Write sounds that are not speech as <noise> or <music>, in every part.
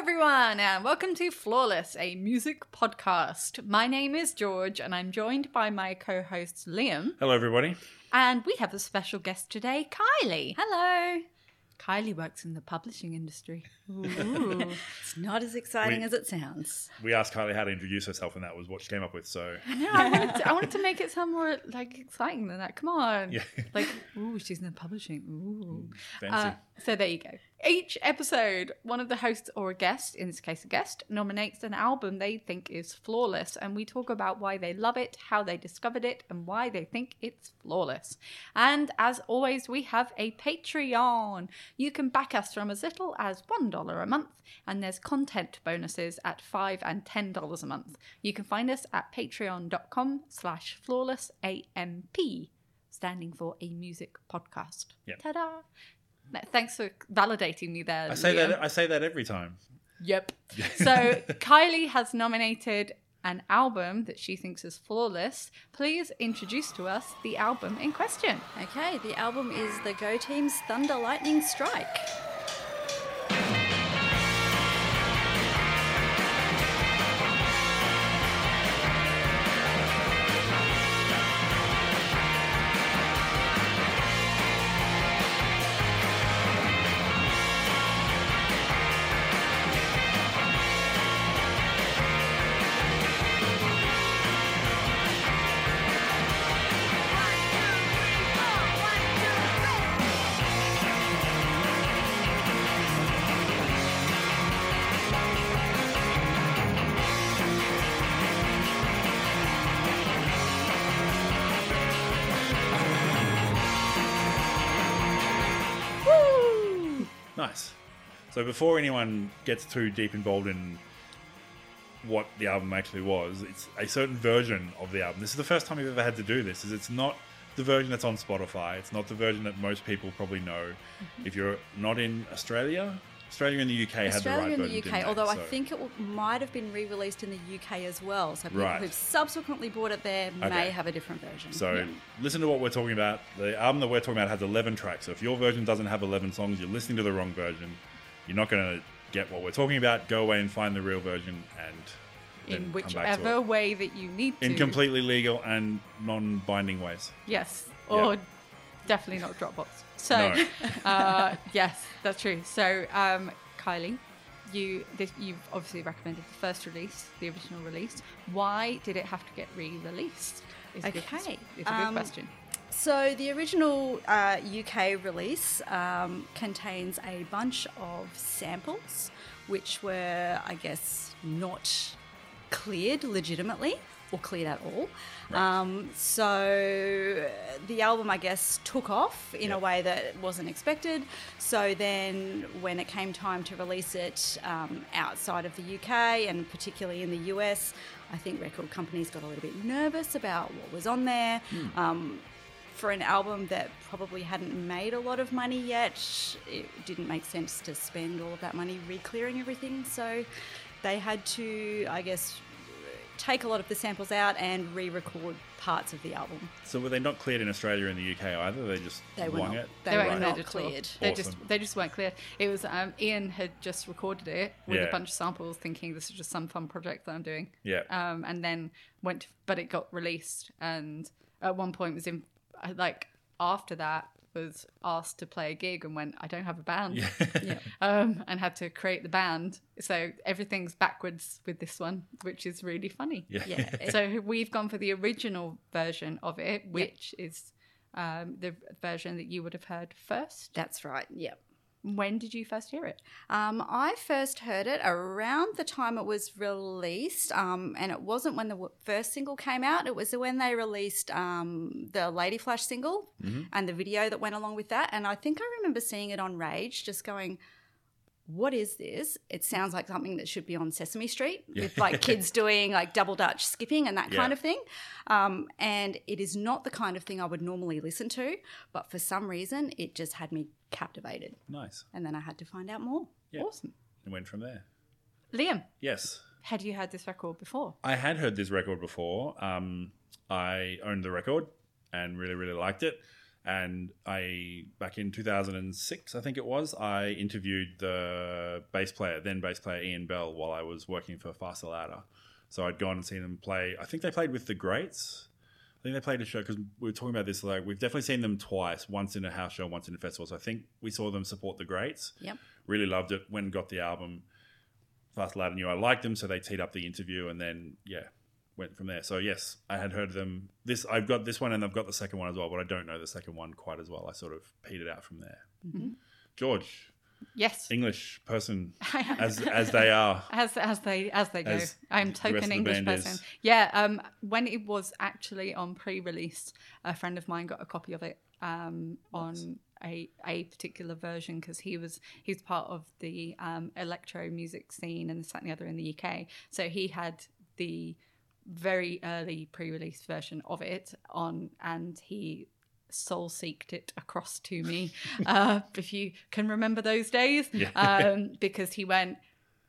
everyone, and welcome to Flawless, a music podcast. My name is George, and I'm joined by my co hosts Liam. Hello, everybody. And we have a special guest today, Kylie. Hello. Kylie works in the publishing industry. Ooh, <laughs> it's not as exciting We- as it sounds. We asked Kylie how to introduce herself, and that was what she came up with. So, No, I wanted, to, I wanted to <laughs> make it sound more like exciting than that. Come on. Yeah. Like, ooh, she's in the publishing. Ooh. fancy. Uh, so there you go. Each episode, one of the hosts or a guest, in this case a guest, nominates an album they think is flawless, and we talk about why they love it, how they discovered it, and why they think it's flawless. And as always, we have a Patreon. You can back us from as little as $1 a month, and there's content bonuses at 5 and $10 a month. You can find us at patreon.com slash flawlessamp, standing for a music podcast. Yep. Ta-da! Thanks for validating me there. I say Liam. that. I say that every time. Yep. <laughs> So Kylie has nominated an album that she thinks is flawless. Please introduce to us the album in question. Okay, the album is the Go Team's Thunder Lightning Strike. Nice. So before anyone gets too deep involved in what the album actually was, it's a certain version of the album. This is the first time we've ever had to do this. Is it's not the version that's on Spotify. It's not the version that most people probably know. Mm-hmm. If you're not in Australia, Australia and the UK had the Australia right and version. the UK, although I think it might have been re-released in the UK as well. So people Right. who've subsequently bought it there may have a different version. So Yeah. listen to what we're talking about. The album that we're talking about has 11 tracks. So if your version doesn't have 11 songs, you're listening to the wrong version. You're not going to get what we're talking about. Go away and find the real version and In come back to whichever way that you need to. in completely legal and non-binding ways. Yes. Or Yeah. definitely not Dropbox. So, No. <laughs> uh, yes, that's true. So, um, Kylie, you this, you've obviously recommended the first release, the original release. Why did it have to get re-released? Is a good- Okay, it's a good um, question. So the original uh, UK release um, contains a bunch of samples, which were, I guess, not cleared legitimately or cleared at all. Um, so the album, I guess, took off in a way that wasn't expected. So then, when it came time to release it um, outside of the UK and particularly in the US, I think record companies got a little bit nervous about what was on there. Um, for an album that probably hadn't made a lot of money yet, it didn't make sense to spend all of that money re-clearing everything. So they had to, I guess, take a lot of the samples out and re-record parts of the album. So were they not cleared in Australia and the UK either? They just They were wung not, it. they They were weren't not cleared at all. They just they just weren't clear. It was um, Ian had just recorded it with Yeah. a bunch of samples, thinking this is just some fun project that I'm doing. Yeah. Um, and then went, but it got released, and at one point was in uh, like after that was asked to play a gig and went, I don't have a band. <laughs> Yeah. Um, and had to create the band. So everything's backwards with this one, which is really funny. Yeah. Yeah. <laughs> So we've gone for the original version of it, which is um, the version that you would have heard first. That's right. Yep. When did you first hear it? Um, I first heard it around the time it was released, um, and it wasn't when the w- first single came out. It was when they released um, the Lady Flash single and the video that went along with that. And I think I remember seeing it on Rage, just going, "What is this? It sounds like something that should be on Sesame Street with like kids <laughs> doing like double dutch skipping and that kind of thing." Um, and it is not the kind of thing I would normally listen to, but for some reason, it just had me captivated, Nice. and then I had to find out more. Yeah. Awesome. It went from there. Liam, Yes. had you heard this record before? I had heard this record before. Um, I owned the record and really, really liked it. And I back in 2006, I think it was, I interviewed the bass player, then bass player Ian Bell, while I was working for Faster Louder. So I'd gone and seen them play. I think they played with the Grates. I think they played a show because we were talking about this. Like we've definitely seen them twice, once in a house show, once in a festival. So I think we saw them support the Grates. Yep. Really loved it. When got the album, Fast Louder knew I liked them, so they teed up the interview, and then yeah, went from there. So yes, I had heard of them. This I've got this one, and I've got the second one as well, but I don't know the second one quite as well. I sort of petered out from there. Mm-hmm. George, Yes. English person <laughs> as as they are. <laughs> As as they as they go, As I'm token English person. is. Yeah. Um. When it was actually on pre-release, a friend of mine got a copy of it. Um. On a a particular version because he was he's part of the um electro music scene and this that and the other in the UK. So he had the very early pre-release version of it on, and he soul seeked it across to me. <laughs> uh, if you can remember those days, <laughs> um, because he went,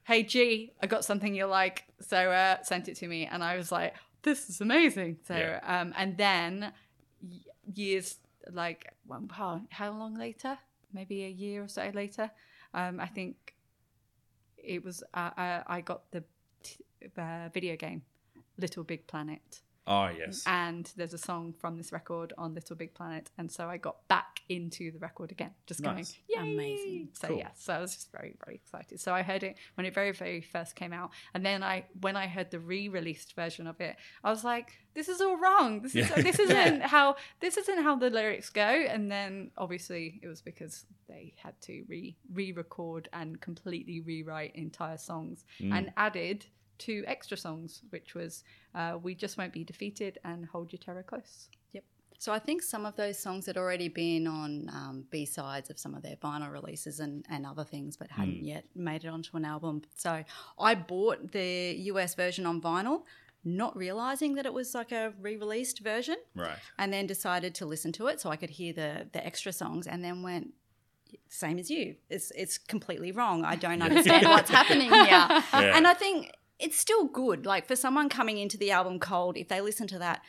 "Hey G, I got something you like," so uh, sent it to me, and I was like, "This is amazing." So, Yeah. um, and then years like well, how, how long later? Maybe a year or so later. Um, I think it was. Uh, uh, I got the t- uh, video game Little Big Planet Oh yes, and there's a song from this record on Little Big Planet, and so I got back into the record again, just going, Nice. Yay! Amazing. So Cool. yeah, so I was just very very excited. So I heard it when it very very first came out, and then I when I heard the re-released version of it, I was like, this is all wrong. This is <laughs> Yeah. this isn't how this isn't how the lyrics go. And then obviously it was because they had to re re-record and completely rewrite entire songs Mm. and added two extra songs, which was uh, "We Just Won't Be Defeated" and "Hold Your Terror Close." Yep. So I think some of those songs had already been on um, B sides of some of their vinyl releases and, and other things, but hadn't yet made it onto an album. So I bought the US version on vinyl, not realizing that it was like a re-released version, right. and then decided to listen to it so I could hear the the extra songs, and then went. Same as you. It's it's completely wrong. I don't understand what's <laughs> happening here. Yeah. And I think it's still good. Like for someone coming into the album cold, if they listen to that,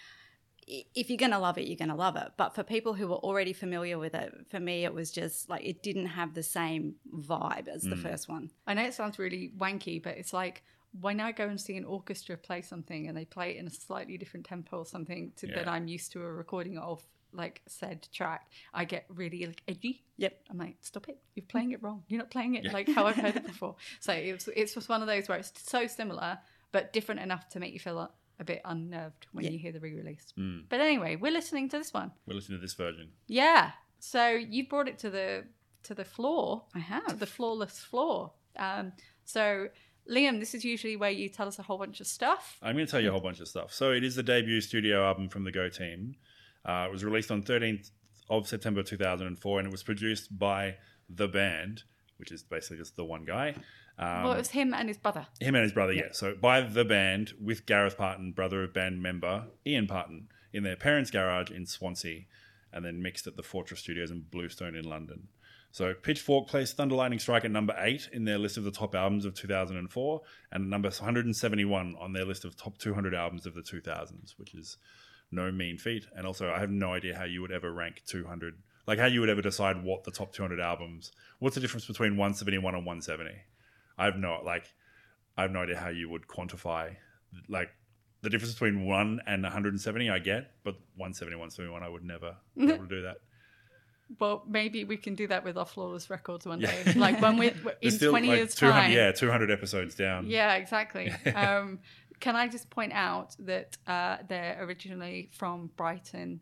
if you're going to love it, you're going to love it. But for people who were already familiar with it, for me, it was just like it didn't have the same vibe as the mm. first one. I know it sounds really wanky, but it's like when I go and see an orchestra play something and they play it in a slightly different tempo or something to, that I'm used to a recording of like said track, I get really like edgy. Yep. I'm like, stop it! You're playing it wrong. You're not playing it like how I've heard it <laughs> before. So it was, it's just one of those where it's so similar but different enough to make you feel a, a bit unnerved when Yeah. you hear the re-release. Mm. But anyway, we're listening to this one. We're listening to this version. Yeah. So you brought it to the to the floor I have. the flawless floor. Um, so, Liam, this is usually where you tell us a whole bunch of stuff. I'm going to tell you a whole bunch of stuff. So it is the debut studio album from the Go team. Uh, it was released on 13th of September 2004, and it was produced by the band, which is basically just the one guy. Um, well, it was him and his brother. him and his brother, yeah. So by the band with Gareth Parton, brother of band member Ian Parton, in their parents' garage in Swansea, and then mixed at the Fortress Studios in Bluestone in London. So Pitchfork placed Thunder Lightning Strike at number eight in their list of the top albums of 2004, and number 171 on their list of top 200 albums of the 2000s, which is no mean feat. And also, I have no idea how you would ever rank 200, like how you would ever decide what the top 200 albums. What's the difference between 171 and 170? I have no like. I have no idea how you would quantify like the difference between one and 170. I get, but 170, 171, I would never be able to do that. <laughs> Well, maybe we can do that with our flawless records one Yeah. day. Like when we're <laughs> in still 20 like years 200, time. yeah, 200 episodes down. Yeah, exactly. <laughs> um, can I just point out that uh, they're originally from Brighton,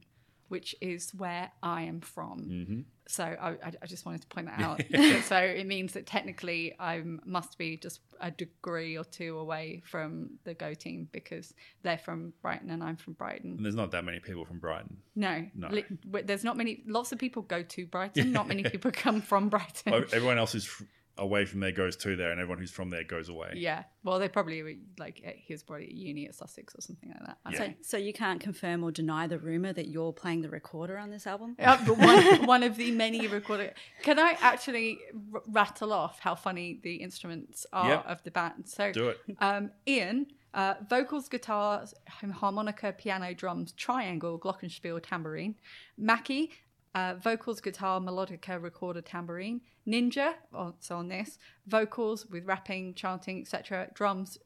which is where I am from. hmm So I, I- just wanted to point that out. <laughs> so it means that technically I must be just a degree or two away from the Go team because they're from Brighton and I'm from Brighton. And there's not that many people from Brighton. No, No. there's not many. Lots of people go to Brighton. <laughs> Not many people come from Brighton. Oh, Everyone else is away from there goes to there, and everyone who's from there goes away. Yeah, well, they probably were, like he was probably at uni at Sussex or something like that. Yeah. So, so you can't confirm or deny the rumor that you're playing the recorder on this album? Uh, but one, <laughs> one of the many recorded. Can I actually r- rattle off how funny the instruments are Yep. of the band? So, Do it. Um, Ian, uh, vocals, guitars, harmonica, piano, drums, triangle, glockenspiel, tambourine. Mackie, uh, vocals, guitar, melodica, recorder, tambourine. Ninja, also on this, vocals with rapping, chanting, etc. Drums,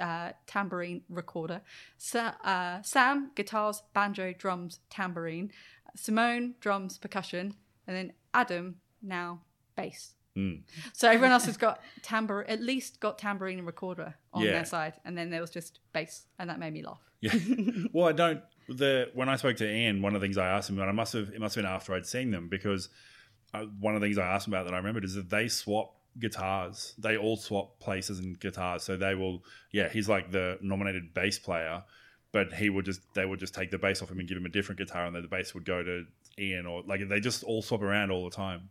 uh, tambourine, recorder. Sa- uh, Sam, guitars, banjo, drums, tambourine. Simone, drums, percussion. And then Adam, now bass. So everyone else has got tambour, at least got tambourine and recorder on Yeah. their side, and then there was just bass, and that made me laugh. Yeah. <laughs> well, I don't. The when I spoke to Ian, one of the things I asked him, and I must have it must have been after I'd seen them because uh, one of the things I asked about that I remembered is that they swap guitars. They all swap places and guitars. So they will. Yeah, he's like the nominated bass player, but he would just they would just take the bass off him and give him a different guitar, and then the bass would go to Ian or like they just all swap around all the time.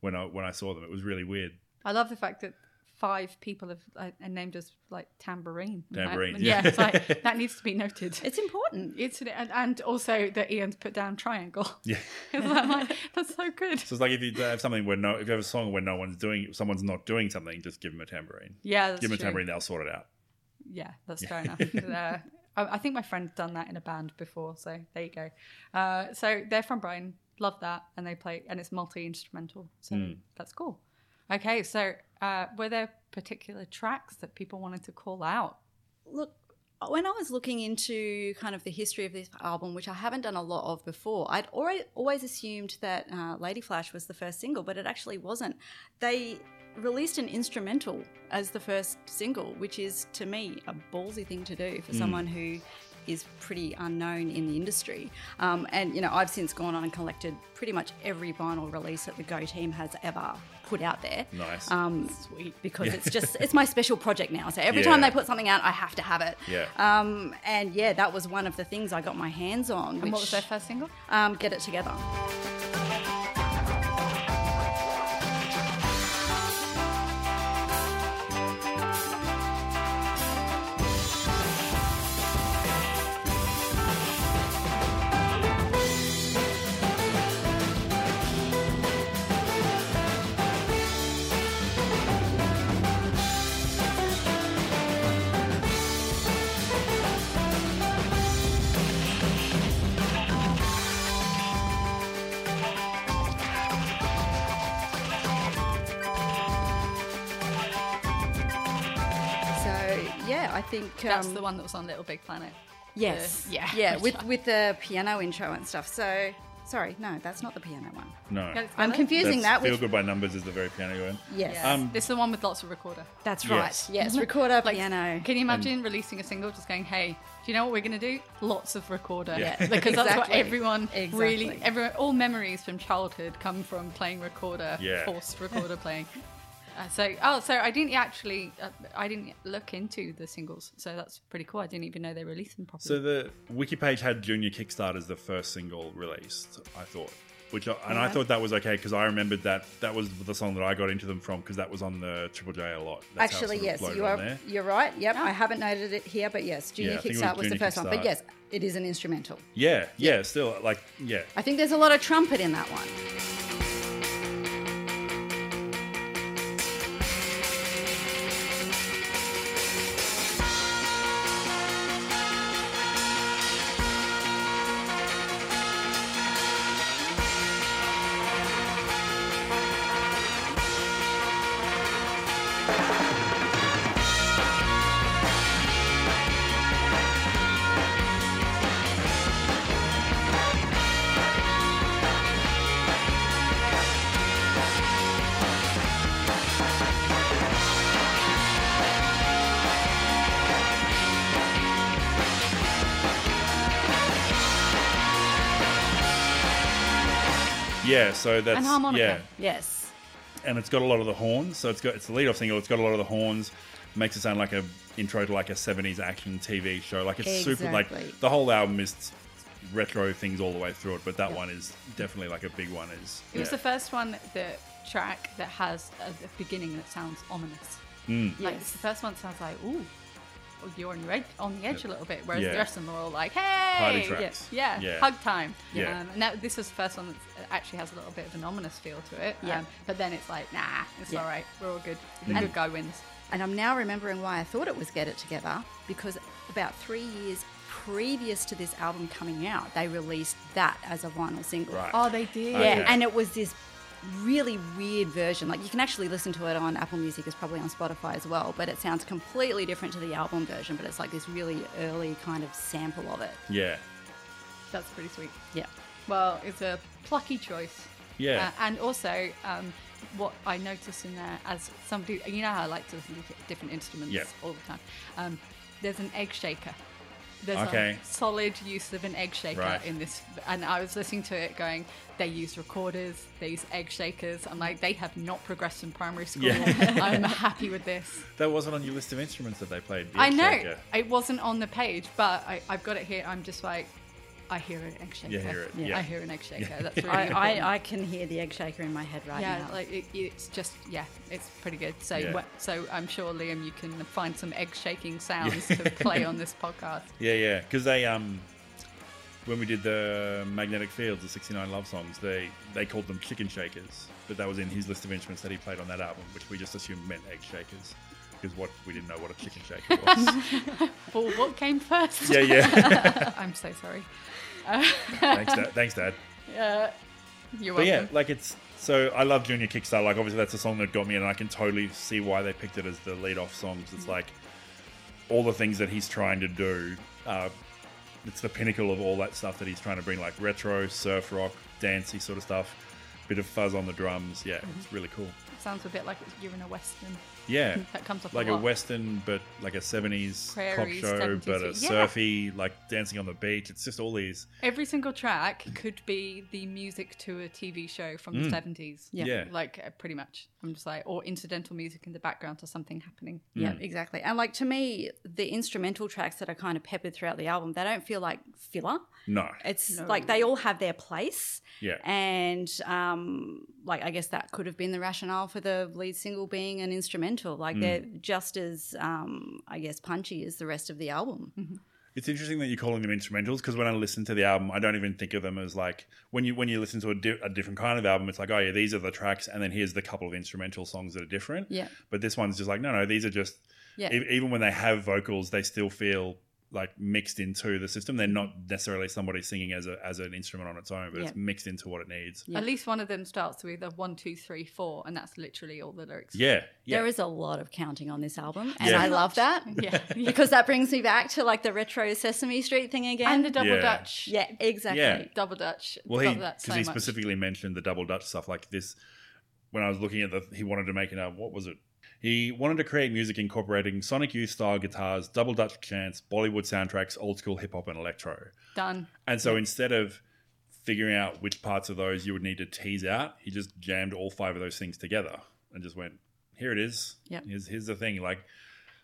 When I when I saw them, it was really weird. I love the fact that five people have uh, named us like tambourine. Tambourine, yeah, yeah. it's like that needs to be noted. It's important. It's and, and also that Ian's put down triangle. Yeah. <laughs> I'm like, that's so good. So it's like if you have something where no, if you have a song where no one's doing, someone's not doing something, just give them a tambourine. Yeah, that's give them a tambourine, they'll sort it out. Yeah, that's fair enough. <laughs> uh, I, I think my friend's done that in a band before, so there you go. Uh, so they're from Brighton, love that, and they play, and it's multi instrumental, so Hmm. that's cool. Okay, so uh, were there particular tracks that people wanted to call out? Look, when I was looking into kind of the history of this album, which I haven't done a lot of before, I'd already, always assumed that uh, Lady Flash was the first single, but it actually wasn't. They released an instrumental as the first single, which is to me a ballsy thing to do for someone who is pretty unknown in the industry. Um, and you know, I've since gone on and collected pretty much every vinyl release that the Go team has ever put out there. Nice. Um, Sweet. because it's just it's my special project now. So every time they put something out, I have to have it. Yeah. Um, and yeah, that was one of the things I got my hands on. And which, what was their first single? Um, Get it together. I think That's um, the one that was on Little Big Planet. Yes. The- yeah. Yeah. <laughs> With with the piano intro and stuff. So sorry, no, that's not the piano one. no. Get I'm confusing That's that Feel with Good by Numbers is the very piano one. yes. Yes. Um, this is the one with lots of recorder. that's right. Yes, recorder, Like, piano. Can you imagine releasing a single just going, hey, do you know what we're going to do? Lots of recorder. Yeah. <laughs> Because that's what Exactly. everyone really, everyone, all memories from childhood come from playing recorder, Yeah. forced recorder playing. Uh, so, oh, so I didn't actually, uh, I didn't look into the singles. So that's pretty cool. I didn't even know they released them properly. So the wiki page had Junior Kickstart as the first single released. I thought, which I- and I thought that was okay because I remembered that that was the song that I got into them from because that was on the Triple J a lot. That's Actually, sort of yes, you are. You're right. Yep, I haven't noted it here, but yes, Junior Yeah, think was Kickstart was, the first one. But yes, it is an instrumental. Yeah, yeah, still like yeah. I think there's a lot of trumpet in that one. Yeah, so that's and harmonica. yeah, Yes. and it's got a lot of the horns. So it's got it's the lead off single. It's got a lot of the horns. Makes it sound like a intro to like a '70s action TV show. Like it's super. Like the whole album is retro things all the way through it, but that one is definitely like a big one. Is It was the first one, the track that has a, a beginning that sounds ominous. Mm. Like Yes. the first one sounds like, ooh, oh, you're on your on the edge a little bit, whereas Yeah. the rest of them are all like, hey, Party tracks. Yeah, Yeah. hug time. Yeah. Um, and that, this is the first one that actually has a little bit of an ominous feel to it. Yeah. Um, but then it's like, nah, it's Yeah. all right, we're all good. The good guy wins. And I'm now remembering why I thought it was Get It Together because about three years previous to this album coming out, they released that as a vinyl single. Right. Oh, they did. Yeah, Okay. and it was this really weird version. Like you can actually listen to it on Apple Music, it's probably on Spotify as well, but it sounds completely different to the album version, but it's like this really early kind of sample of it. Yeah. That's pretty sweet. Yeah. Well, it's a plucky choice. Yeah. Uh, and also, um, what I noticed in there, as somebody, you know how I like to listen to different instruments Yeah. all the time. Um, there's an egg shaker. There's Okay. a solid use of an egg shaker Right. in this, and I was listening to it, going, they use recorders, they use egg shakers. I'm like, they have not progressed in primary school. Yeah. <laughs> I'm <laughs> happy with this. That wasn't on your list of instruments that they played. the I know shaker. it wasn't on the page, but I, I've got it here. I'm just like, I hear an egg shaker. You hear it, Yeah. yeah. I hear an egg shaker. That's really <laughs> I. I, I can hear the egg shaker in my head right yeah, now. Yeah, like it, it's just yeah, it's pretty good. So Yeah. so I'm sure Liam, you can find some egg shaking sounds to <laughs> play on this podcast. Yeah, yeah. Because they um, when we did the magnetic fields, the '69 love songs, they they called them chicken shakers, but that was in his list of instruments that he played on that album, which we just assumed meant egg shakers. Because what we didn't know what a chicken shaker was. <laughs> Well, what came first? yeah, yeah. <laughs> I'm so sorry. Thanks, Dad. Thanks, Dad. Uh, you're But welcome. yeah, like it's so I love Junior Kickstarter. Like obviously that's a song that got me, and I can totally see why they picked it as the lead off songs. It's like all the things that he's trying to do. Uh, it's the pinnacle of all that stuff that he's trying to bring, like retro, surf rock, dancey sort of stuff. Bit of fuzz on the drums. Yeah, it's really cool. Sounds a bit like you're in a western. Yeah, <laughs> That comes up like a a western, but like a '70s pop show, 70s, but a yeah. surfy, like dancing on the beach. It's just all these. Every single track could be the music to a TV show from the 70s. Yeah. Mm. Yeah. Like uh, pretty much. I'm just like, or incidental music in the background to something happening. Yeah, exactly. And like to me, the instrumental tracks that are kind of peppered throughout the album, they don't feel like filler. No, It's No. like they all have their place. yeah, And um, like I guess that could have been the rationale for the lead single being an instrumental. Like they're just as um, I guess punchy as the rest of the album. It's interesting that you're calling them instrumentals because when I listen to the album, I don't even think of them as like when you when you listen to a, di- a different kind of album, it's like oh yeah, these are the tracks, and then here's the couple of instrumental songs that are different. Yeah. But this one's just like no, no, these are just Yeah. e- even when they have vocals, they still feel like mixed into the system. They're not necessarily somebody singing as a as an instrument on its own, but it's mixed into what it needs. Yeah. At least one of them starts with a one, two, three, four, and that's literally all the lyrics. Yeah, yeah, There is a lot of counting on this album, and Yeah. I love that <laughs> Yeah. <laughs> because that brings me back to like the retro Sesame Street thing again. and the double Yeah. Dutch. yeah, exactly. Yeah. Double Dutch. Well, he because so he much. specifically mentioned the double Dutch stuff like this. When I was looking at the, he wanted to make it. Uh, what was it? He wanted to create music incorporating Sonic Youth style guitars, double Dutch chants, Bollywood soundtracks, old school hip hop, and electro. Done. And so instead of figuring out which parts of those you would need to tease out, he just jammed all five of those things together and just went, "Here it is. Yep. Here's here's the thing." Like,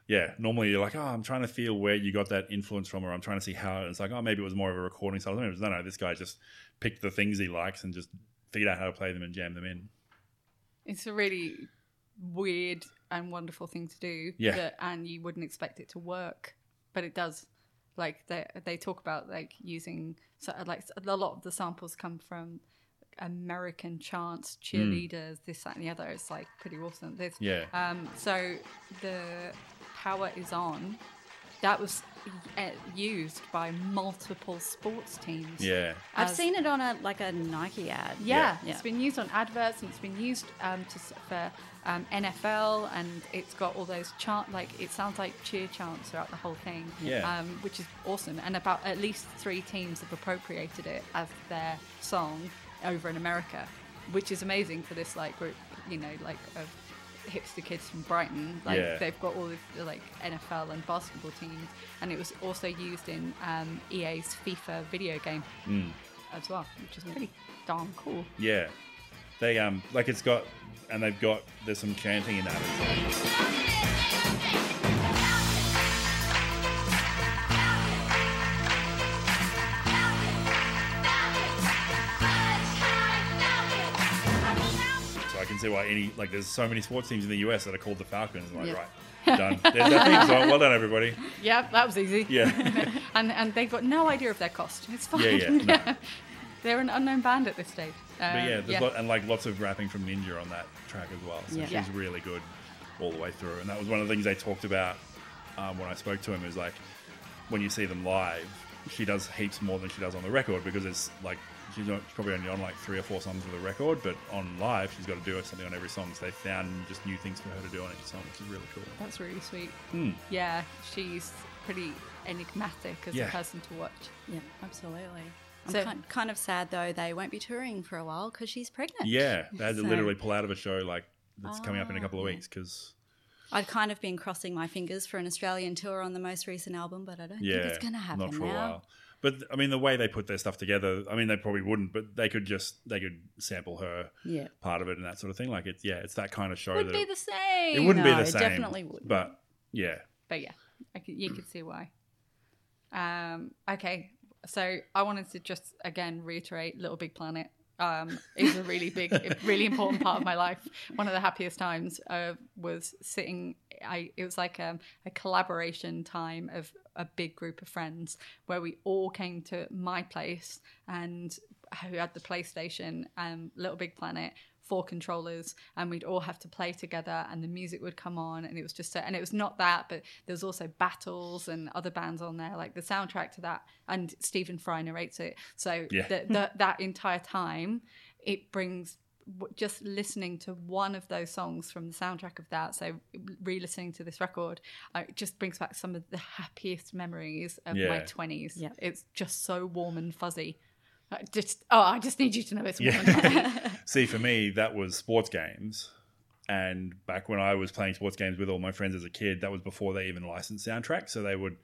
yeah, normally you're like, "Oh, I'm trying to feel where you got that influence from," or "I'm trying to see how." It's like, "Oh, maybe it was more of a recording style." Maybe it was, no, no, this guy just picked the things he likes and just figured out how to play them and jam them in. It's a really weird and wonderful thing to do. Yeah. that- and you wouldn't expect it to work, but it does. Like they they talk about like using so like a lot of the samples come from American chants, cheerleaders, this that and the other. It's like pretty awesome. There's Yeah. Um, so the power is on. That was uh, used by multiple sports teams. Yeah. I've seen it on a like a Nike ad. Yeah, Yeah. it's been used on adverts and it's been used um, to, for um, NFL and it's got all those chant like it sounds like cheer chants throughout the whole thing. Yeah. um, which is awesome. And about at least three teams have appropriated it as their song over in America, which is amazing for this like group, you know, like of hipster kids from Brighton. Like Yeah. they've got all of the like NFL and basketball teams, and it was also used in um, EA's FIFA video game Mm. as well, which is pretty darn cool. Yeah. They um like it's got and they've got there's some chanting in that can see why any like there's so many sports teams in the US that are called the Falcons. I'm like, Yeah. right, done. There's that thing. So well done, everybody. Yeah, that was easy. Yeah. <laughs> and and they've got no idea of their cost. It's fine. Yeah, yeah, no. <laughs> They're an unknown band at this stage. But Um, yeah, there's Lot, and like lots of rapping from Ninja on that track as well. So Yeah. she's Yeah. really good all the way through. And that was one of the things they talked about um, when I spoke to him. Is like when you see them live, she does heaps more than she does on the record because it's like she's, not, she's probably only on like three or four songs of the record, but on live she's got to do something on every song. So they found just new things for her to do on each song, which is really cool. That's really sweet. Hmm. Yeah, she's pretty enigmatic as Yeah. a person to watch. Yeah, absolutely. I'm So- kind, kind of sad though they won't be touring for a while because she's pregnant. Yeah, they had to So- literally pull out of a show like that's coming up in a couple of weeks because I'd kind of been crossing my fingers for an Australian tour on the most recent album, but I don't yeah, think it's going to happen not for now. a while. But I mean, the way they put their stuff together, I mean, they probably wouldn't, but they could just they could sample her Yeah. part of it and that sort of thing. Like it's yeah, it's that kind of show Would that be the same. it wouldn't No, be the same. It definitely wouldn't. But yeah, But yeah, I could, you could see why. Um, okay, so I wanted to just again reiterate Little Big Planet um, is a really big, really important part of my life. One of the happiest times uh, was sitting. I it was like um, a collaboration time of a big group of friends where we all came to my place and who had the PlayStation and Little Big Planet four controllers and we'd all have to play together and the music would come on and it was just so and it was not that but there was also battles and other bands on there like the soundtrack to that and Stephen Fry narrates it so Yeah. the, the, <laughs> that entire time it brings just listening to one of those songs from the soundtrack of that so re-listening to this record uh, it just brings back some of the happiest memories of my 20s Yeah. it's just so warm and fuzzy I just oh i just need you to know this. Yeah. <laughs> <laughs> see, for me, that was sports games. And back when I was playing sports games with all my friends as a kid, that was before they even licensed soundtracks. So they would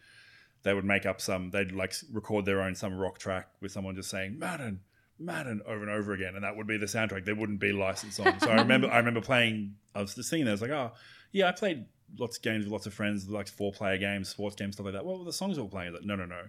they would make up some they'd like record their own some rock track with someone just saying Madden, Madden over and over again, and that would be the soundtrack. There wouldn't be licensed songs. So I remember I remember playing. I was just singing there. I was like, oh yeah, I played lots of games with lots of friends, like four player games, sports games, stuff like that. Well, the songs we were playing. Like, no, no, no.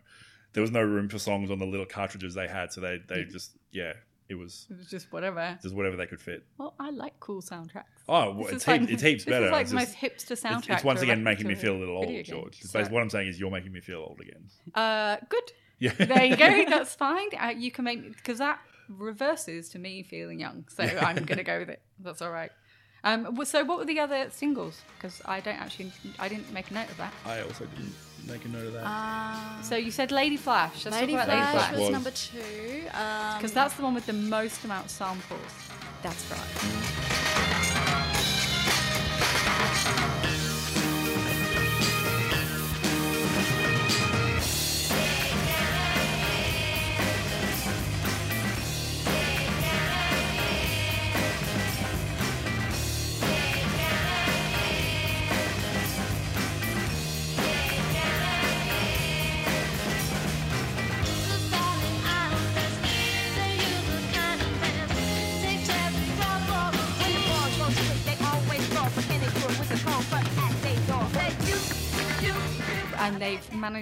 There was no room for songs on the little cartridges they had, so they they just yeah, it was It was just whatever. just whatever they could fit. Well, I like cool soundtracks. Oh, well, it's, like- heap, it's heaps this better. Is like It's just- most hipster soundtrack. it's once again making me feel a little old, game. George. It's So- what I'm saying is you're making me feel old again. Uh, good. Yeah. There you go. <laughs> That's fine. Uh, you can make because that reverses to me feeling young. So I'm gonna go with it. That's all right. Um, so what were the other singles? Because I don't actually, I didn't make a note of that. I also didn't make a note of that. Uh, So you said Lady Flash. Let's Lady talk about Lady Flash Flash was Was. number two. Um, because that's the one with the most amount of samples. that's right.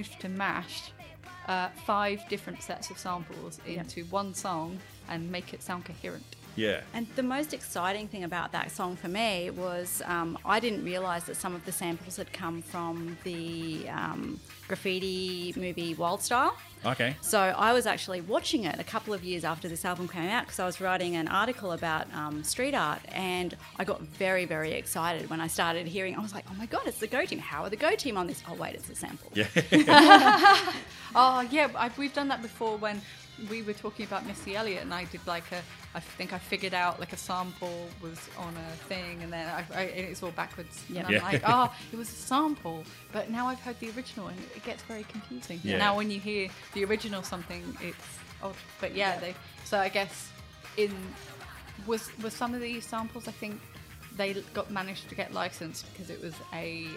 Managed to mash uh, five different sets of samples into one song and make it sound coherent. Yeah. And the most exciting thing about that song for me was um, I didn't realise that some of the samples had come from the um, graffiti movie Wild Style. Okay. So I was actually watching it a couple of years after this album came out because I was writing an article about um, street art, and I got very, very excited when I started hearing. I was like, "Oh my god, it's the Go Team! How are the Go Team on this? Oh wait, it's a sample." Yeah. <laughs> <laughs> Oh yeah, I, we've done that before when we were talking about Missy Elliott, and I did like a. I think I figured out like a sample was on a thing, and then I, I, it's all backwards. Yeah. And I'm Yeah. like, oh, <laughs> it was a sample, but now I've heard the original, and it gets very confusing. Yeah. Now when you hear the original something, it's odd. But yeah, they. So I guess in was was some of these samples. I think they got managed to get licensed because it was a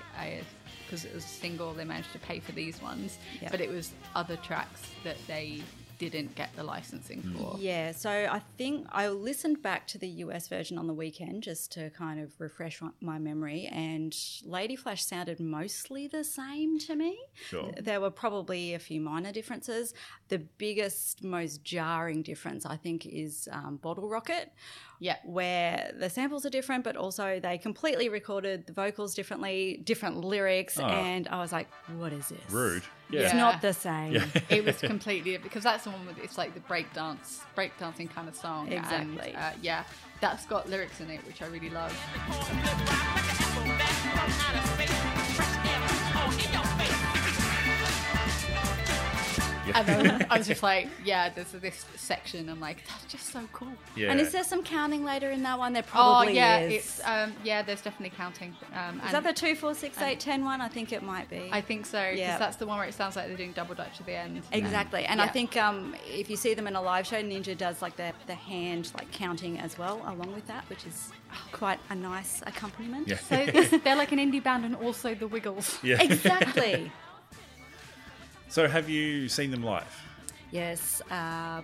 because it was a single. They managed to pay for these ones, Yeah. but it was other tracks that they didn't get the licensing for. Yeah, so I think I listened back to the US version on the weekend just to kind of refresh my- my memory, and Lady Flash sounded mostly the same to me. Sure. There were probably a few minor differences. The biggest, most jarring difference, I think, is um, Bottle Rocket, Yeah. where the samples are different, but also they completely recorded the vocals differently, different lyrics, Oh. and I was like, what is this? Rude. It's Yeah. Yeah. not the same. Yeah. <laughs> it was completely because that's the one with it's like the break dance, break dancing kind of song. Exactly. And, uh, yeah, that's got lyrics in it, which I really love. And then <laughs> I was just like, yeah, there's this section. I'm like, that's just so cool. Yeah. And is there some counting later in that one? There Oh probably Oh yeah, is. it's um, yeah. There's definitely counting. Um, is and that the two, four, six, eight, ten one? I think it might be. I think so because Yeah. that's the one where it sounds like they're doing double dutch at the end. Exactly, and I think um, if you see them in a live show, Ninja does like the, the hand like counting as well, along with that, which is quite a nice accompaniment. Yeah. So <laughs> they're like an indie band and also the Wiggles. yeah. Exactly. <laughs> So have you seen them live? yes, uh,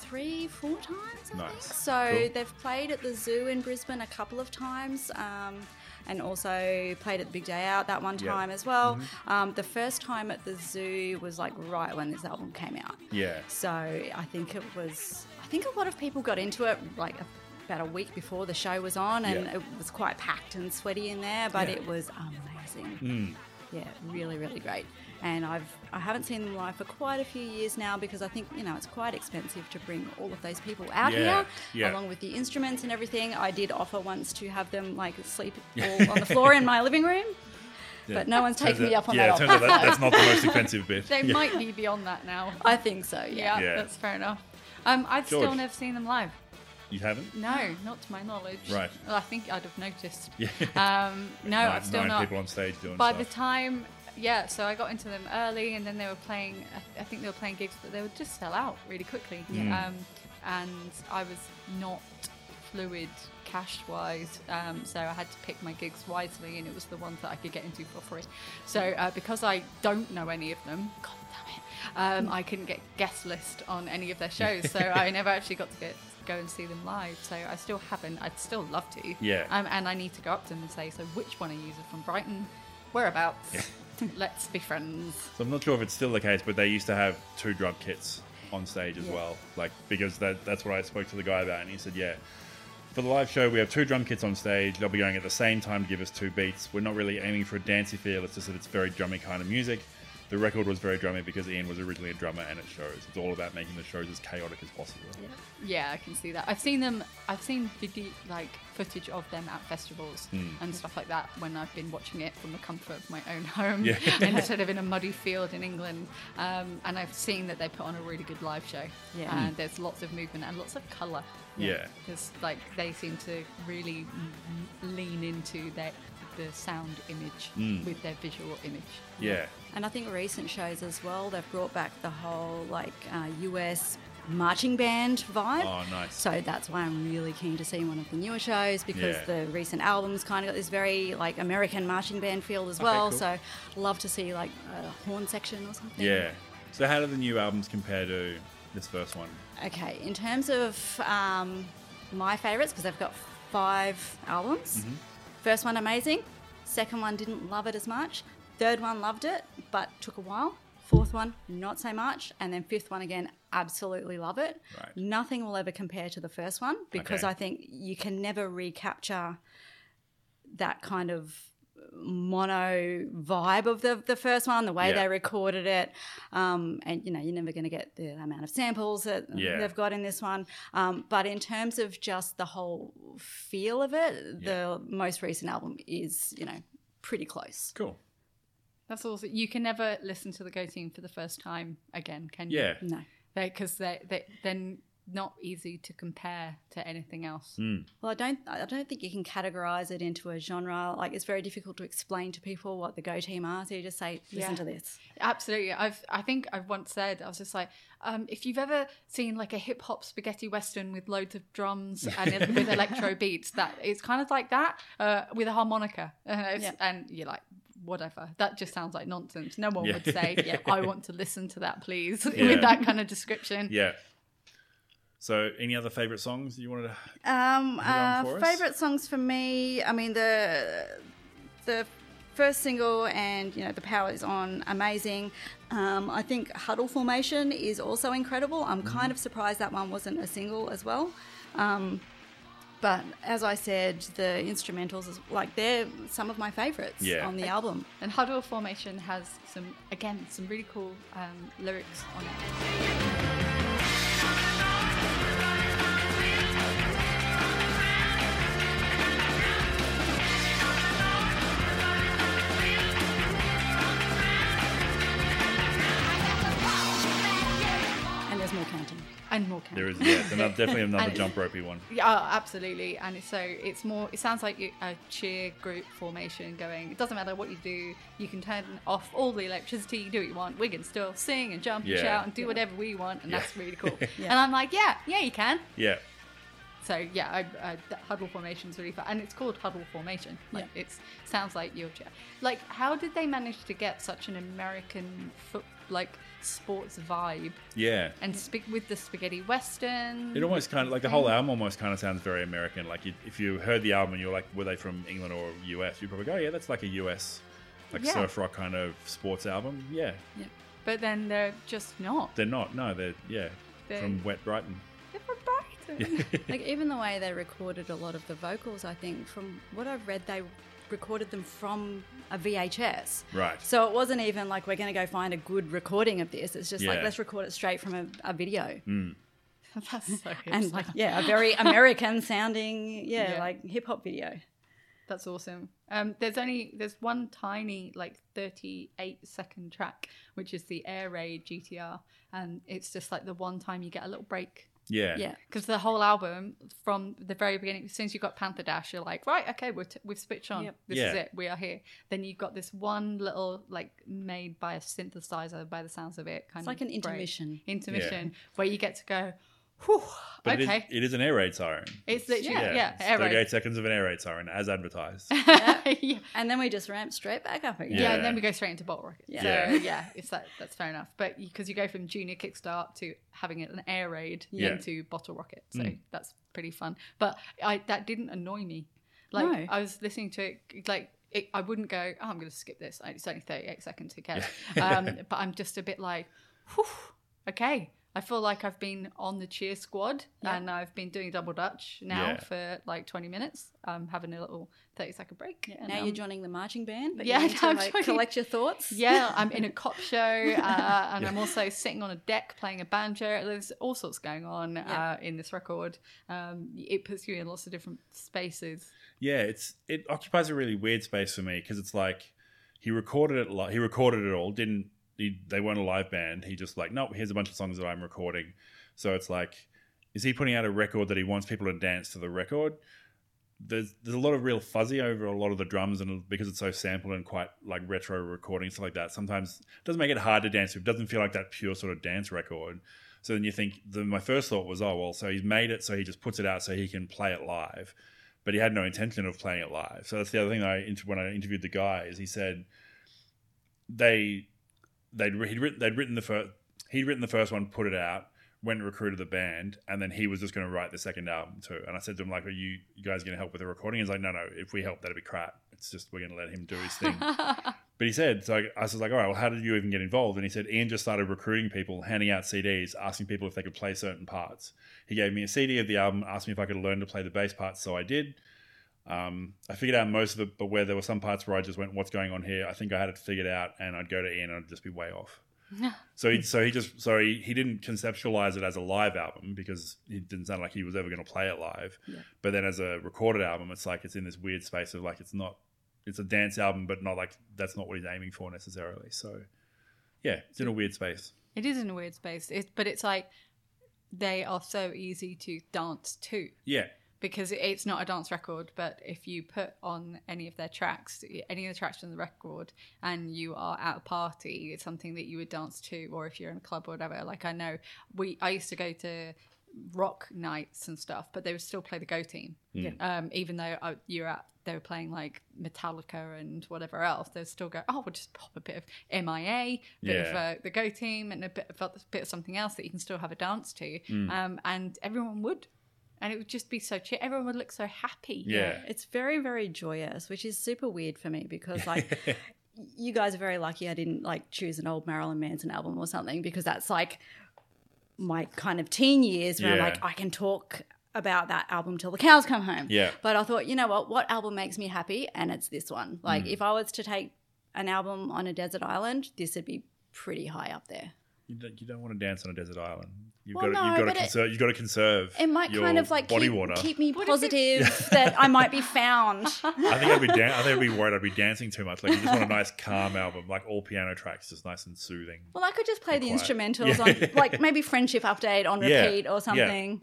three, four times. I Nice. think. So Cool. they've played at the Zoo in Brisbane a couple of times. Um, and also played at the Big Day Out that one. Mm-hmm. time as well. Um, the first time at the zoo was like right when this album came out. Yeah. So I think it was. I think a lot of people got into it like about a week before the show was on, and it was quite packed and sweaty in there. But Yeah. it was amazing. Mm. Yeah, really, really great. And I've I haven't seen them live for quite a few years now because I think you know it's quite expensive to bring all of those people out Yeah, here, yeah. along with the instruments and everything. I did offer once to have them like sleep <laughs> all on the floor in my living room, Yeah. but no one's Turns taken me up on yeah, that it offer. turns out that, that's not the most <laughs> expensive bit. They yeah. might be beyond that now. <laughs> I think so. Yeah. Yeah, Yeah. that's fair enough. Um, I've still never seen them live. You haven't? No, not to my knowledge. Right. Well, I think I'd have noticed. Yeah. Um, no, nine, I've still nine not. people on stage doing By stuff. the time, yeah, so I got into them early, and then they were playing. I- I think they were playing gigs, but they would just sell out really quickly. Yeah. Um, and I was not fluid cash-wise, um, so I had to pick my gigs wisely, and it was the ones that I could get into for free. So uh, because I don't know any of them, God damn it, um, I couldn't get guest list on any of their shows, so <laughs> I never actually got to get go and see them live. So I still haven't. I'd still love to. Yeah. Um, and I need to go up to them and say, so which one are you from Brighton? Whereabouts? Let's be friends. So I'm not sure if it's still the case, but they used to have two drum kits on stage as Yeah. well. Like because that that's what I spoke to the guy about, and he said, yeah. For the live show, we have two drum kits on stage. They'll be going at the same time to give us two beats. We're not really aiming for a dancey feel. It's just that it's very drummy kind of music. The record was very drummy because Ian was originally a drummer, and it shows. It's all about making the shows as chaotic as possible. Yeah, yeah I can see that. I've seen them. I've seen video like footage of them at festivals Hmm. and stuff like that when I've been watching it from the comfort of my own <laughs> home Yeah. <laughs> instead of in a muddy field in England. Um, and I've seen that they put on a really good live show. Yeah. And there's lots of movement and lots of colour. Yeah. Because like they seem to really mm, lean into their the sound image Mm. with their visual image. Yeah. And I think recent shows as well, they've brought back the whole like uh, US marching band vibe. Oh, nice. So that's why I'm really keen to see one of the newer shows because Yeah. the recent albums kind of got this very like American marching band feel as Okay, well. cool. So love to see like a horn section or something. Yeah. So how do the new albums compare to this first one? Okay, in terms of um, my favourites, because I've got five albums. Mm-hmm. First one, amazing. Second one, didn't love it as much. Third one, loved it, but took a while. Fourth one, not so much. And then fifth one, again, absolutely love it. Right. Nothing will ever compare to the first one because Okay. I think you can never recapture that kind of mono vibe of the the first one, the way Yeah. they recorded it, um, and you know you're never going to get the amount of samples that Yeah. they've got in this one. Um, but in terms of just the whole feel of it, the most recent album is you know pretty close. Cool. That's also you can never listen to the Go Team for the first time again, can you? Yeah. No. because they they they're not easy to compare to anything else. Mm. Well, I don't. I don't think you can categorize it into a genre. Like it's very difficult to explain to people what the Go Team are. So you just say, "Listen Yeah. to this." Absolutely, I've I think I've once said I was just like, um, if you've ever seen like a hip hop spaghetti western with loads of drums and with <laughs> electro beats, that it's kind of like that uh, with a harmonica, and, it's- <laughs> Yeah. and you're like. Whatever. That just sounds like nonsense. No one Yeah. would say, "Yeah, I <laughs> want to listen to that, please," <laughs> Yeah. with that kind of description. Yeah. So, any other favorite songs you wanted to? Um, Put it on uh, favorite songs for me. I mean the the first single and you know the power is on amazing. Um, I think Huddle Formation is also incredible. I'm Mm-hmm. kind of surprised that one wasn't a single as well. Um, but as I said, the instrumentals, is, like they're some of my favorites Yeah. on the album. And Huddle Formation has some, again, some really cool um, lyrics on it. And more camp. There is yeah, it's another, definitely <laughs> another And- jump ropey one. Yeah, oh, absolutely. And it's so it's more. It sounds like a cheer group formation going. It doesn't matter what you do. You can turn off all the electricity. You do what you want. We can still sing and jump and shout and do whatever we want, and Yeah. that's really cool. <laughs> Yeah. And I'm like, yeah, yeah, you can. Yeah, So yeah, I, I, that huddle formation is really fun, and it's called huddle formation. Like Yeah. it's sounds like your chair. Like, how did they manage to get such an American foot like sports vibe yeah. and speak with the spaghetti western? It almost kind of like the whole album almost kind of sounds very American. Like you, if you heard the album and you're like, were they from England or US? You'd probably go, oh, yeah, that's like a US like Yeah. surf rock kind of sports album. Yeah, But then they're just not. they're not. No, they're yeah They're- from Wet Brighton. They're from Brighton. <laughs> Like even the way they recorded a lot of the vocals, I think from what I've read, they recorded them from a VHS. Right. So it wasn't even like we're going to go find a good recording of this. It's just like let's record it straight from a, a video. <laughs> That's so And like yeah, a very American <laughs> sounding yeah, Yeah. like hip hop video. That's awesome. Um, there's only there's one tiny like 38 second track, which is the Air Raid GTR, and it's just like the one time you get a little break. Yeah. Yeah. Because the whole album, from the very beginning, as soon as you got Panther Dash, you're like, right, okay, we're t- we've switched on. Yep. This Yeah. is it. We are here. Then you've got this one little, like, made by a synthesizer, by the sounds of it, kind It's of like an break. intermission. intermission, where you get to go, whew, But it is- okay. it is an air raid siren. It's literally, yeah, yeah, it's Air Raid. 38 seconds of an air raid siren as advertised. <laughs> <laughs> yeah. And then we just ramp straight back up again. Yeah. Yeah. and then we go straight into bottle rocket. Yeah. So Yeah. yeah, it's that that's fair enough. But because you go from junior kickstart to having an air raid Yeah. into bottle rocket, so Mm. that's pretty fun. But I that didn't annoy me. Like No. I was listening to it, like it, I wouldn't go, oh, I'm going to skip this. It's only 38 seconds. Who cares? um, but I'm just a bit like, whew, okay. I feel like I've been on the cheer squad Yeah. and I've been doing double dutch now Yeah. for like 20 minutes. Um, having a little 30 second break. Yeah, and, now um, you're joining the marching band, but yeah, you need <laughs> to I'm like, joining- collect your thoughts. yeah, <laughs> I'm in a cop show, uh, <laughs> and I'm also sitting on a deck playing a banjo. There's all sorts going on Yeah. uh, in this record. Um, it puts you in lots of different spaces. Yeah, it's it occupies a really weird space for me because it's like he recorded it. Li- he recorded it all. Didn't he, they weren't a live band? He just like, nope. Here's a bunch of songs that I'm recording. So it's like, is he putting out a record that he wants people to dance to the record? There's there's a lot of real fuzzy over a lot of the drums, and because it's so sampled and quite like retro recording stuff like that, sometimes it doesn't make it hard to dance to. It doesn't feel like that pure sort of dance record. So then you think, the, my first thought was, oh well, so he's made it, so he just puts it out so he can play it live but he had no intention of playing it live. So that's the other thing that I when I interviewed the guy is he said they they'd he'd written they'd written the first he'd written the first one, put it out, went and recruited the band, and then he was just going to write the second album too. And I said to him like, "Are you you guys going to help with the recording?" He's like, "No, no. If we help, that'd be crap. It's just we're going to let him do his thing." <laughs> But he said, so I, I was like, all right, well, how did you even get involved? And he said, Ian just started recruiting people, handing out CDs, asking people if they could play certain parts. He gave me a CD of the album, asked me if I could learn to play the bass parts, so I did. Um, I figured out most of it, but where there were some parts where I just went, "What's going on here?" I think I had it figured out, and I'd go to Ian and I'd just be way off. <laughs> so he, so he just, so he, he didn't conceptualize it as a live album because it didn't sound like he was ever going to play it live. Yeah. But then as a recorded album, it's like it's in this weird space of like it's not, it's a dance album, but not like that's not what he's aiming for necessarily. So yeah, it's in a weird space. It is in a weird space, but it's like they are so easy to dance to. Yeah, because it's not a dance record but if you put on any of their tracks any of the tracks from the record and you are at a party it's something that you would dance to or if you're in a club or whatever like i know we i used to go to rock nights and stuff but they would still play the go team Yeah. um, even though uh, you're at they were playing like Metallica and whatever else. They'd still go, oh, we'll just pop a bit of MIA, bit of uh, the Go Team, and a bit of, a bit of something else that you can still have a dance to. Mm. Um, and everyone would, and it would just be so chill. Everyone would look so happy. yeah, It's very, very joyous, which is super weird for me because like <laughs> you guys are very lucky I didn't like choose an old Marilyn Manson album or something because that's like my kind of teen years where I'm like I can talk about that album till the cows come home. Yeah. But I thought, you know what, what album makes me happy? And it's this one. Like Mm. if I was to take an album on a desert island, this would be pretty high up there. You don't, you don't want to dance on a desert island. You've Well, got to, no, you've got to but it- conserve. You've got to conserve. It might your kind of like body keep, water. keep me What positive <laughs> that I might be found. <laughs> I think I'd be. Dan- I think I'd be worried. I'd be dancing too much. Like you just want a nice, calm album, like all piano tracks, just nice and soothing. Well, I could just play the quiet. instrumentals Yeah. on, <laughs> like maybe Friendship Update on Yeah, repeat or yeah. something.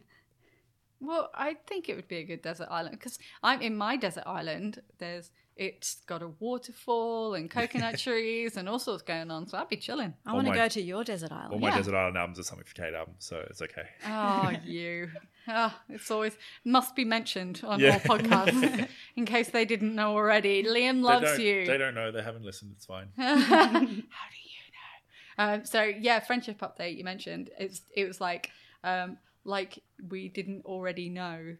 Well, I think it would be a good desert island because I'm in my desert island. There's it's got a waterfall and coconut trees and all sorts going on. So I'd be chilling. I want to go to your desert island. All my Yeah. desert island albums are something for Kate albums, so it's okay. Oh, <laughs> you. Oh, it's always must be mentioned on Yeah. all podcasts <laughs> in case they didn't know already. Liam loves don't- you. They don't know. They haven't listened. It's fine. <laughs> How do you know? Um, so yeah, friendship update you mentioned. It's it was like um, like we didn't already know.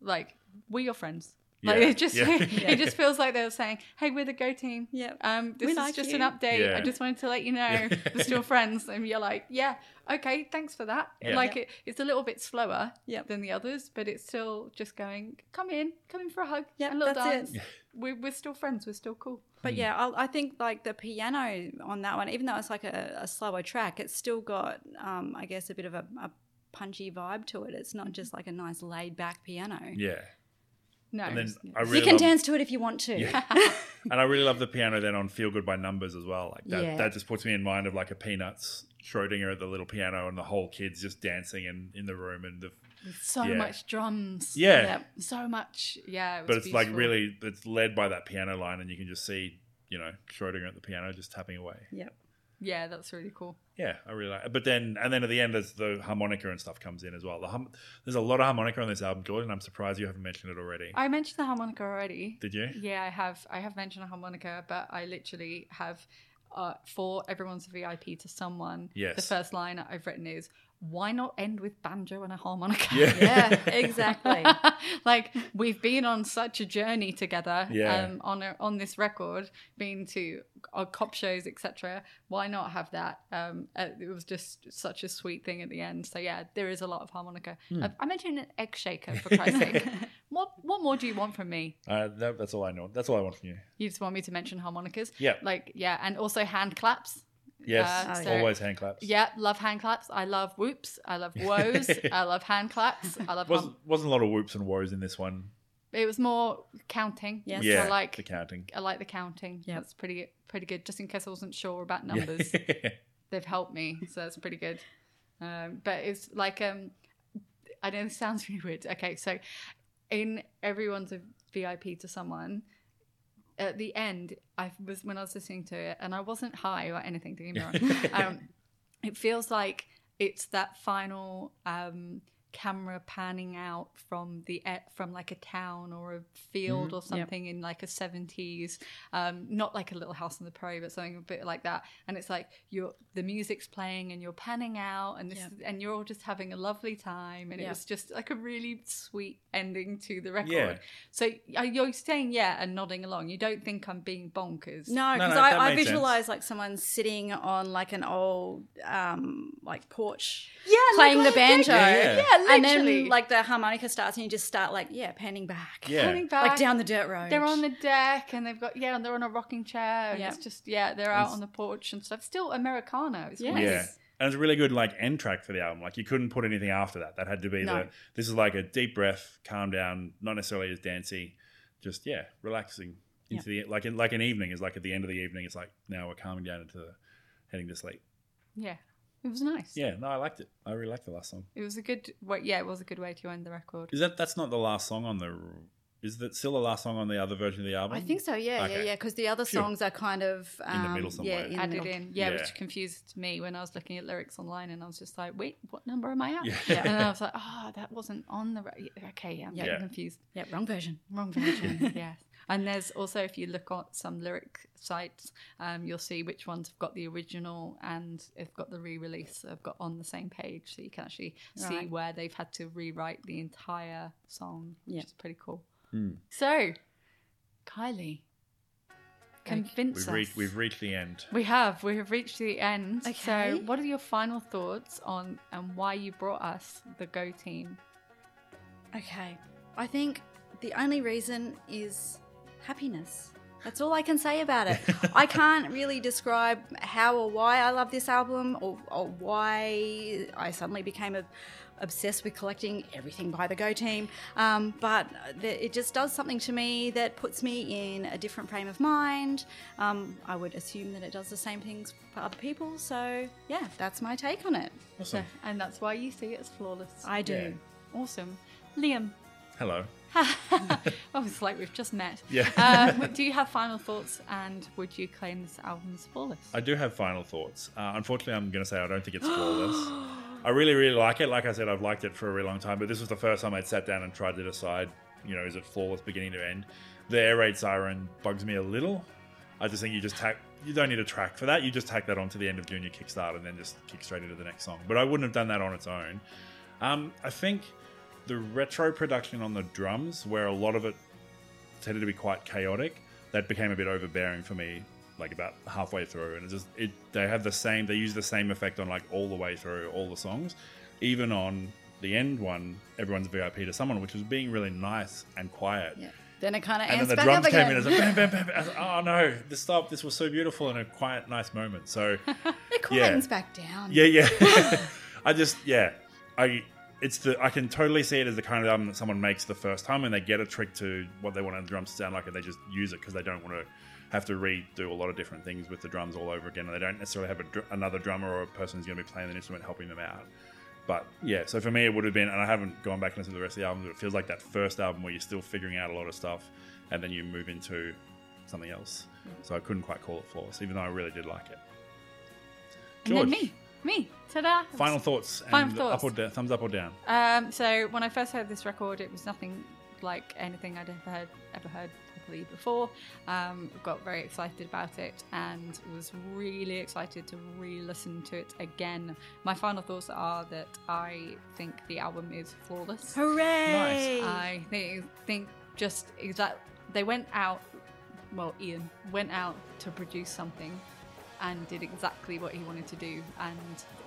Like we're your friends. Like Yeah, it just yeah. <laughs> it just <laughs> feels like they were saying, "Hey, we're the Go team. Yep. Um, this We is like just you." an update. Yeah. I just wanted to let you know we're still friends." And you're like, "Yeah, okay, thanks for that." Yeah. Like it, it's a little bit slower Yep. than the others, but it's still just going, "Come in, come in for a hug, yeah, a little that's it. dance." <laughs> We're, we're still friends. We're still cool. But yeah, I'll, I think like the piano on that one, even though it's like a, a slower track, it's still got, um, I guess, a bit of a, a punchy vibe to it. It's not just like a nice laid back piano. Yeah. No, And then I really you can love, dance to it if you want to. <laughs> and I really love the piano then on "Feel Good" by Numbers as well. Like that, Yeah. that just puts me in mind of like a Peanuts Schroeder at the little piano and the whole kids just dancing in, in the room and the so Yeah. much drums. yeah. Yep. so much. Yeah, it But it's like really it's led by that piano line and you can just see you know Schroeder at the piano just tapping away. Yep. Yeah, that's really cool. Yeah, I really like. it. But then, and then at the end, as the harmonica and stuff comes in as well. The hum- there's a lot of harmonica on this album, Jordan. I'm surprised you haven't mentioned it already. I mentioned the harmonica already. Did you? Yeah, I have. I have mentioned a harmonica, but I literally have uh, for everyone's VIP to someone. Yes. The first line I've written is, "Why not end with banjo and a harmonica?" Yeah. <laughs> Yeah, exactly. <laughs> like we've been on such a journey together Yeah. um, on a, on this record, been to our cop shows, etc. Why not have that? Um, uh, it was just such a sweet thing at the end. So yeah, there is a lot of harmonica. Hmm. I, I mentioned an egg shaker for <laughs> Christ's sake. What what more do you want from me? Uh, that, that's all I know. That's all I want from you. You just want me to mention harmonicas? Yeah. Like yeah, and also hand claps. Yes, Uh, Oh, so- always hand claps. Yeah, love hand claps. I love whoops. I love <laughs> woes. I love hand claps. I love. wasn't Hum- wasn't a lot of whoops and woes in this one. it was more counting. Yes. Yeah, I like the counting. I like the counting. Yep. That's pretty pretty good. Just in case I wasn't sure about numbers, <laughs> they've helped me, so that's pretty good. Um, but it's like um, I know this sounds <laughs> really weird. Okay, so in everyone's a VIP to someone. At the end, I was when I was listening to it, and I wasn't high or anything. Don't get me wrong. <laughs> um, it feels like it's that final um, camera panning out from the e- from like a town or a field or something in like a 70s um, not like a little house on the prairie but something a bit like that and it's like you're the music's playing and you're panning out and this Yep. and you're all just having a lovely time and it was just like a really sweet ending to the record Yeah. so you're saying yeah and nodding along you don't think i'm being bonkers No, No, because no, that I, I makes sense. visualize like someone sitting on like an old um like porch yeah playing like- the banjo. Yeah. yeah And then like the harmonica starts and you just start like, yeah, panning back. Yeah. Panning back. Like down the dirt road. They're on the deck and they've got yeah, and they're on a rocking chair and Yeah. it's just yeah, they're out It's- on the porch and stuff. Still Americano. It's Yeah. nice. Yeah. And it's a really good like end track for the album. Like you couldn't put anything after that. That had to be No. the this is like a deep breath, calm down, not necessarily as dancey, just yeah, relaxing into the like in, like an evening is like at the end of the evening. It's like now we're calming down into the, heading to sleep. Yeah. It was nice. Yeah, no, I liked it. I really liked the last song. It was a good way yeah, it was a good way to end the record. Is that that's not the last song on the? Is that still the last song on the other version of the album? I think so, yeah, yeah, Okay. yeah. Because the other Phew. songs are kind of um, the middle somewhere. Yeah, in Added middle. in. Yeah, Yeah. which confused me when I was looking at lyrics online and I was just like, wait, what number am I at? Yeah. And I was <laughs> like, oh, that wasn't on the. Re- okay, yeah, I'm Yeah. getting Yeah. confused. Yeah, wrong version. Wrong version, <laughs> yes. And there's also, if you look at some lyric sites, um, you'll see which ones have got the original and have got the re-release. Have got on the same page, so you can actually see Right. where they've had to rewrite the entire song, which Yeah. is pretty cool. Hmm. So, Kylie, convince We've us. reached we've reached the end. We have. We have reached the end. Okay. So, what are your final thoughts on and why you brought us the Go team? Okay. I think the only reason is happiness. That's all I can say about it. I <laughs> can't really describe how or why I love this album or, or why I suddenly became a, obsessed with collecting everything by the Go Team. Um, but the, it just does something to me that puts me in a different frame of mind. Um, I would assume that it does the same things for other people. So, yeah, that's my take on it. So, Awesome. and that's why you see it as flawless. I do. Yeah. awesome. Liam. Hello. Oh, it's like we've just met. Yeah. Um, do you have final thoughts and would you claim this album as flawless? I do have final thoughts. Uh, unfortunately, I'm going to say I don't think it's flawless. I really, really like it. Like I said, I've liked it for a really long time, but this was the first time I'd sat down and tried to decide, you know, is it flawless beginning to end? The air raid siren bugs me a little. I just think you just tack. You don't need a track for that. You just tack that onto the end of Junior Kickstart and then just kick straight into the next song. But I wouldn't have done that on its own. Um, I think the retro production on the drums, where a lot of it tended to be quite chaotic, that became a bit overbearing for me. Like about halfway through, and it just it they have the same. They use the same effect on like all the way through all the songs, even on the end one. Everyone's VIP to someone, which was being really nice and quiet. Yeah. Then it kind of And then the drums came in as a bam, bam, bam. Like, <laughs> oh no, this stop. This was so beautiful and a quiet, nice moment. So <laughs> it quietens back down. yeah, yeah. <laughs> I just yeah, I it's the I can totally see it as the kind of album that someone makes the first time and they get a trick to what they want the drums to sound like and they just use it because they don't want to have to redo a lot of different things with the drums all over again and they don't necessarily have a, dr- another drummer or a person who's going to be playing the instrument helping them out. But yeah, so for me it would have been, and I haven't gone back and listened to the rest of the album, but it feels like that first album where you're still figuring out a lot of stuff and then you move into something else. Mm. So I couldn't quite call it flawless, even though I really did like it. And then George. me. Me. Ta-da. Final thoughts. And Final thoughts. Up or down, thumbs up or down. Um, so when I first heard this record, it was nothing like anything I'd ever heard, ever heard properly before. Um, got very excited about it and was really excited to re-listen to it again. My final thoughts are that I think the album is flawless. Hooray! Nice. I think, think just exact. They went out. Well, Ian went out to produce something, and did exactly what he wanted to do. And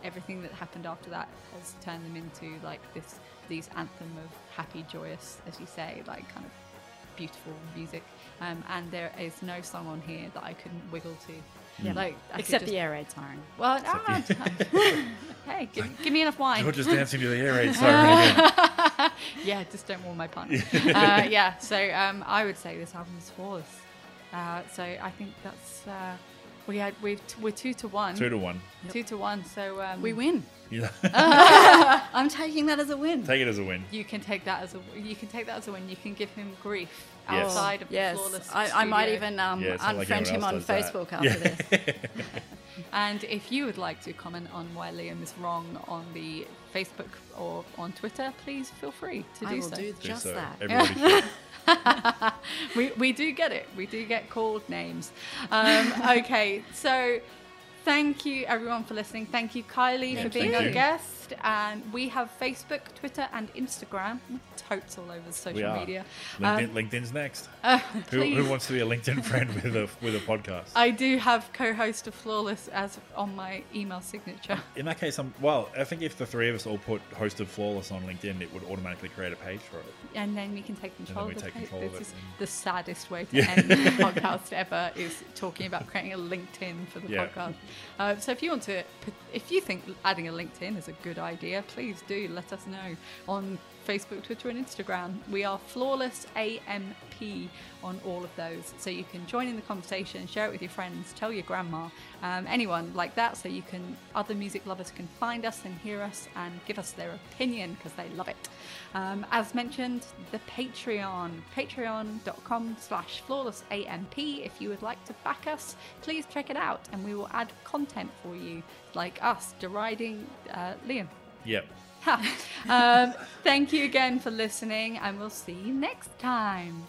everything that happened after that has turned them into like this, these anthem of happy, joyous, as you say, like kind of beautiful music. Um, and there is no song on here that I couldn't wiggle to. Yeah. Like I Except just- the air raid siren. Well, ah, <laughs> hey, give, give me <laughs> enough wine. you're just dancing to the air raid <laughs> siren again. yeah, just don't warm my pants. uh, yeah, so um, I would say this album is flawless. Uh, so I think that's uh, we had we we're two to one, Two to one. two to one. So um, We win. Yeah. <laughs> I'm taking that as a win. Take it as a win. You can take that as a you can take that as a win. You can give him grief Yes. outside of yes, the flawless. I, I might even um, Yeah, it's not like unfriend him on else does that. Facebook after this. <laughs> And if you would like to comment on why Liam is wrong on the Facebook or on Twitter, please feel free to do I will so. do Do just so. that. <laughs> <laughs> We, we do get it. We do get called names. Um, okay, so thank you everyone for listening. Thank you, Kylie, Yeah, for being our you. guest. And we have Facebook, Twitter, and Instagram. Totes all over social We media. LinkedIn, Um, LinkedIn's next. uh, <laughs> Who, who wants to be a LinkedIn friend with a with a podcast? I do have co-host of Flawless as on my email signature. In that case, I'm, well, I think if the three of us all put hosted flawless on LinkedIn, it would automatically create a page for it. and then we can take control we of the take page. control of This it is the saddest way to Yeah. end the <laughs> podcast ever is talking about creating a LinkedIn for the Yeah. podcast. Uh, so if you want to, if you think adding a LinkedIn is a good idea, please do let us know on Facebook, Twitter, and Instagram. We are Flawless AMP on all of those, so you can join in the conversation, share it with your friends, tell your grandma, um, anyone like that, so you can other music lovers can find us and hear us and give us their opinion because they love it. Um, as mentioned, the Patreon, patreon.com slash flawless AMP. If you would like to back us, please check it out and we will add content for you, like us deriding uh, Liam. Yep. <laughs> Um, thank you again for listening, and we'll see you next time.